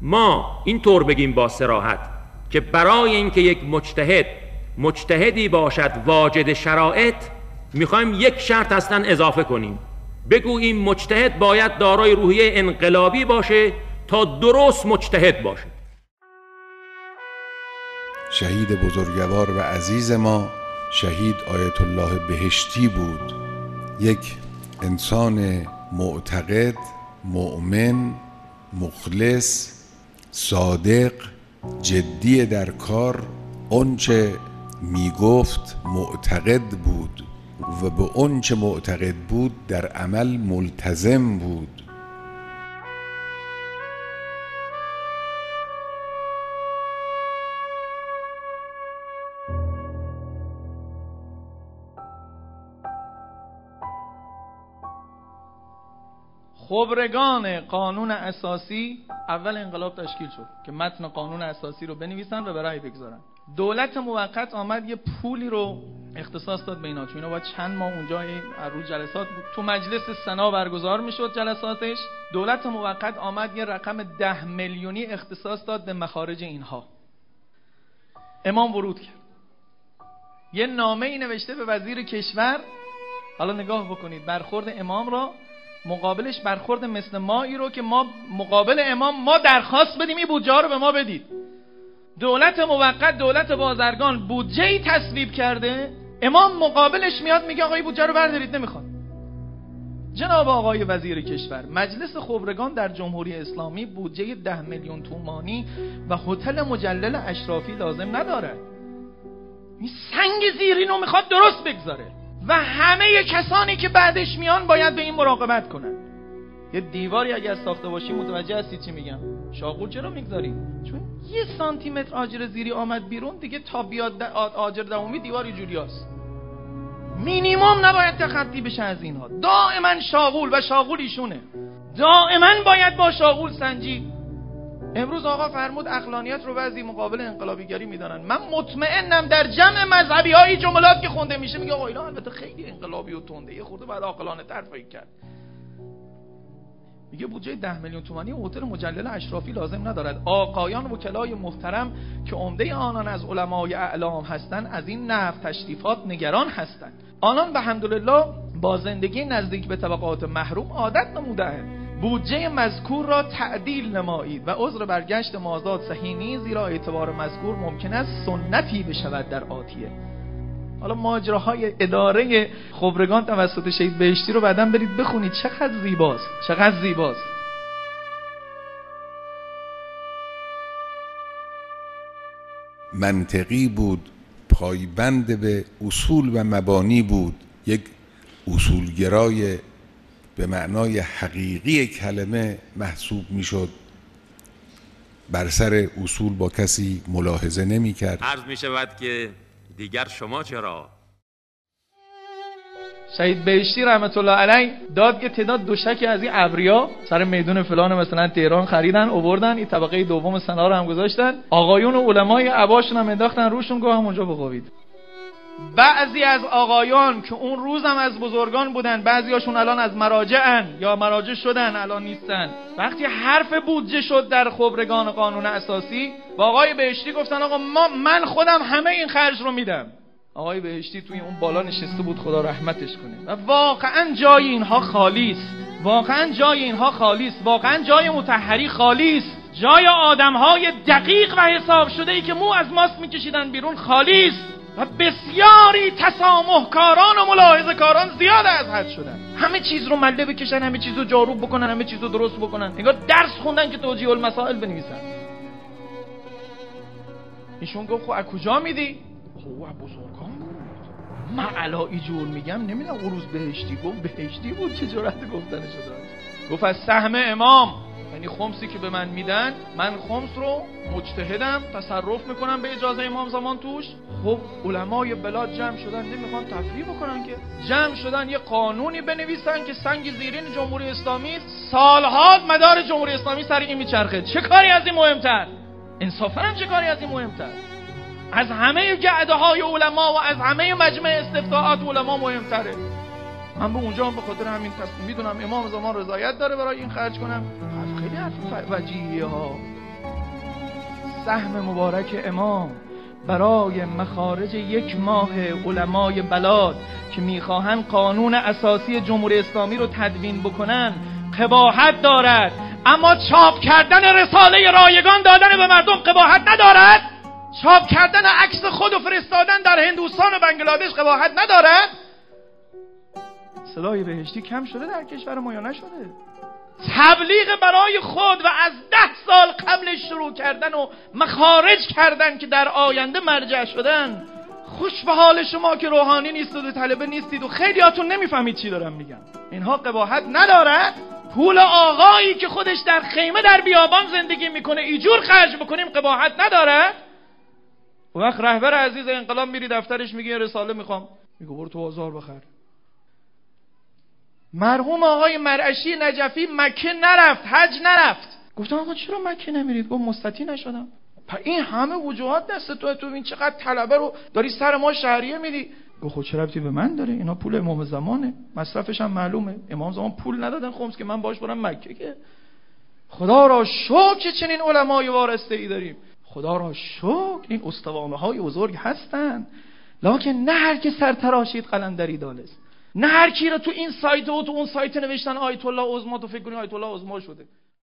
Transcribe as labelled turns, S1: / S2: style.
S1: ما این طور بگیم با سراحت که برای اینکه یک مجتهد مجتهدی باشد واجد شرایط می‌خوایم یک شرط اصلا اضافه کنیم. بگوییم مجتهد باید دارای روحیه انقلابی باشه تا درست مجتهد باشه.
S2: شهید بزرگوار و عزیز ما شهید آیت الله بهشتی بود. یک انسان معتقد مؤمن مخلص صادق جدی در کار آنچه می‌گفت معتقد بود و به آنچه معتقد بود در عمل ملتزم بود.
S3: خبرگان قانون اساسی اول انقلاب تشکیل شد که متن قانون اساسی رو بنویسن و برای بگذارن. دولت موقت آمد یه پولی رو اختصاص داد به اینا چون اینا چند ماه اونجا روز جلسات بود. تو مجلس سنا برگزار می‌شد جلساتش. دولت موقت آمد یه رقم ده میلیونی اختصاص داد به مخارج اینها. امام ورود کرد. یه نامه ای نوشته به وزیر کشور. حالا نگاه بکنید برخورد امام را مقابلش برخورد مثل ما ای رو که ما مقابل امام ما درخواست بدیم این بودجه رو به ما بدید. دولت موقت دولت بازرگان بودجه ای تصویب کرده امام مقابلش میاد میگه آقای بودجه رو بردارید نمی‌خواد. جناب آقای وزیر کشور مجلس خبرگان در جمهوری اسلامی بودجه ده میلیون تومانی و هتل مجلل اشرافی لازم نداره این سنگ زیرین رو می‌خواد درست بگذاره. و همه کسانی که بعدش میان باید به این مراقبت کنن. یه دیواری اگر ساخته باشی متوجه هستی چی میگم. شاغول چرا می‌گذاری؟ چون یه سانتی متر آجر زیری آمد بیرون دیگه تا بیاد آجر دومی دیوار جوریاست مینیمم نباید تخطی بشه از اینها. دائما شاغول و شاغول ایشونه دائما باید با شاغول سنجی. امروز آقا فرمود اقلانیت رو بعضی مقابل انقلابیگری می‌دانن. من مطمئنم در جمع مذهبی های جملات که خونده میشه میگه آقا اینا البته خیلی انقلابی و تنده. یه خورده بعد عاقلانه تر کرد. میگه بودجه ده میلیون تومانی هتل مجلل اشرافی لازم ندارد. آقایان وکلای محترم که عمده آنان از علمای اعلام هستند از این نفت تشریفات نگران هستند. آنان به حمدالله با زندگی نزدیک به طبقات محروم عادت نمودهاند. بودجه مذکور را تعدیل نمایید و عذر برگشت مازاد صحیح نیست زیرا اعتبار مذکور ممکن است سنتی بشود در آتیه. حالا ماجراهای اداره خبرگان توسط شهید بهشتی رو بعدا برید بخونید. چقدر زیباست چقدر زیباست.
S2: منطقی بود پایبند به اصول و مبانی بود یک اصولگرای به معنای حقیقی کلمه محسوب می‌شد. بر سر اصول با کسی ملاحظه نمی کرد
S1: عرض می شود که دیگر شما چرا؟
S3: شهید بهشتی رحمت الله علیه داد که تعداد دوشکی از این ابریا سر میدون فلان مثلا تهران خریدن اووردن این طبقه دوم سنا رو هم گذاشتن. آقایون و علمای عباشون هم انداختن روشون گاه اونجا بخوابید. بعضی از آقایان که اون روزم از بزرگان بودن بعضیاشون الان از مراجعن یا مراجع شدن الان نیستن. وقتی حرف بودجه شد در خبرگان قانون اساسی با آقای بهشتی گفتن آقا ما من خودم همه این خرج رو میدم. آقای بهشتی توی اون بالا نشسته بود خدا رحمتش کنه. و واقعا جای اینها خالی است. واقعا جای اینها خالی است. واقعا جای متحری خالی است. جای آدمهای دقیق و حساب شده ای که مو از ماست میکشیدن بیرون خالی است. و بسیاری تسامحکاران و ملاحظه کاران زیاد از حد شدن. همه چیز رو مله بکشن همه چیز رو جارو بکنن همه چیز رو درست بکنن. انگار درس خوندن که توجیه المسائل بنویسن. ایشون گفت خب از کجا میدی؟ خب بزرگان بود. من علایی جور میگم نمی‌دونم روز بهشتی گفت بهشتی بود چه جرأت گفتنش داشت گفت از سهم امام. یعنی خمسی که به من میدن من خمس رو مجتهدم تصرف می‌کنم به اجازه امام زمان توش. خب علمای بلاد جمع شدن نمی‌خوان تفریح بکنن که. جمع شدن یه قانونی بنویسن که سنگ زیرین جمهوری اسلامی سالها مدار جمهوری اسلامی سر این میچرخه. چه کاری از این مهمتر؟ انصافا هم چه کاری از این مهمتر؟ از همه گعده های علما و از همه مجمع استفتاعات علما مهمتره. من به اونجا هم به خاطر همین تصمیم می‌دونم امام زمان رضایت داره برای این خرج کنم. خیلی حرف وجیه ها. سهم مبارک امام برای مخارج یک ماه علمای بلاد که می‌خواهند قانون اساسی جمهوری اسلامی رو تدوین بکنن قباحت دارد. اما چاپ کردن رساله رایگان دادن به مردم قباحت ندارد. چاپ کردن عکس خود و فرستادن در هندوستان و بنگلادش قباحت ندارد. صدای بهشتی کم شده در کشور ما یا نشده؟ تبلیغ برای خود و از ده سال قبل شروع کردن و مخارج کردن که در آینده مرجع شدن. خوش به حال شما که روحانی نیستید و طلبه نیستید و خیلیاتون نمی‌فهمید چی دارم میگم. اینها قباحت ندارد. پول آقایی که خودش در خیمه در بیابان زندگی می‌کنه ایجور خرج بکنیم قباحت ندارد. و وقت رهبر عزیز انقلاب میری دفترش میگه رساله می‌خوام. میگه برو تو بازار بخر. مرحوم آقای مرعشی نجفی مکه نرفت حج نرفت. گفتم آقا چرا مکه نمیرید؟ گفت مستطی نشدم. پس این همه وجوهات دست تو تو این چقدر طلبه رو داری سر ما شهریه میدی؟ گفت خود خب چه ربطی به من داره؟ اینا پول امام زمانه. مصرفش هم معلومه. امام زمان پول ندادن خمس که من باش برم مکه که. خدا را شکر چنین علمای وارسته ای داریم. خدا را شکر این استوانه های بزرگ هستند لکن نه هر که سر تراشید قلندری دانست نه هر کی رو تو این سایت و تو اون سایت نوشتن آیت الله عظما تو فکر کنی آیت الله عظما شده.